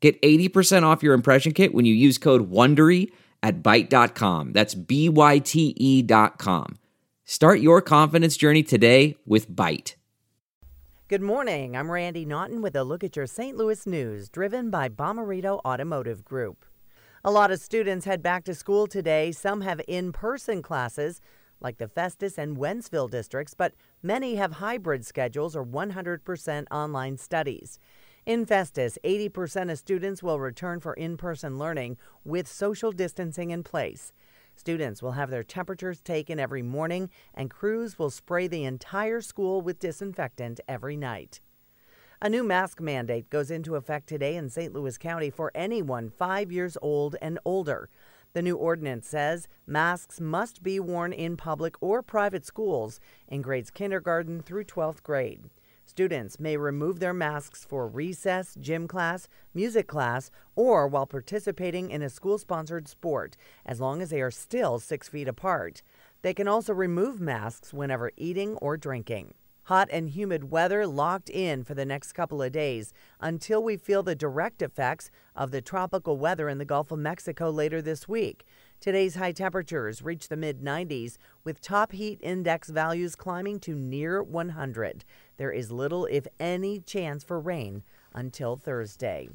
Get 80% off your impression kit when you use code WONDERY at Byte.com. That's B-Y-T-E dot com. Start your confidence journey today with Byte. Good morning. I'm Randy Naughton with a look at your St. Louis news, driven by Bomarito Automotive Group. A lot of students head back to school today. Some have in person classes, like the Festus and Wentzville districts, but many have hybrid schedules or 100% online studies. In Festus, 80% of students will return for in person learning with social distancing in place. Students will have their temperatures taken every morning, and crews will spray the entire school with disinfectant every night. A new mask mandate goes into effect today in St. Louis County for anyone five years old and older. The new ordinance says masks must be worn in public or private schools in grades kindergarten through 12th grade. Students may remove their masks for recess, gym class, music class, or while participating in a school sponsored sport, as long as they are still six feet apart. They can also remove masks whenever eating or drinking. Hot and humid weather locked in for the next couple of days until we feel the direct effects of the tropical weather in the Gulf of Mexico later this week. Today's high temperatures reach the mid 90s, with top heat index values climbing to near 100. There is little, if any, chance for rain until Thursday.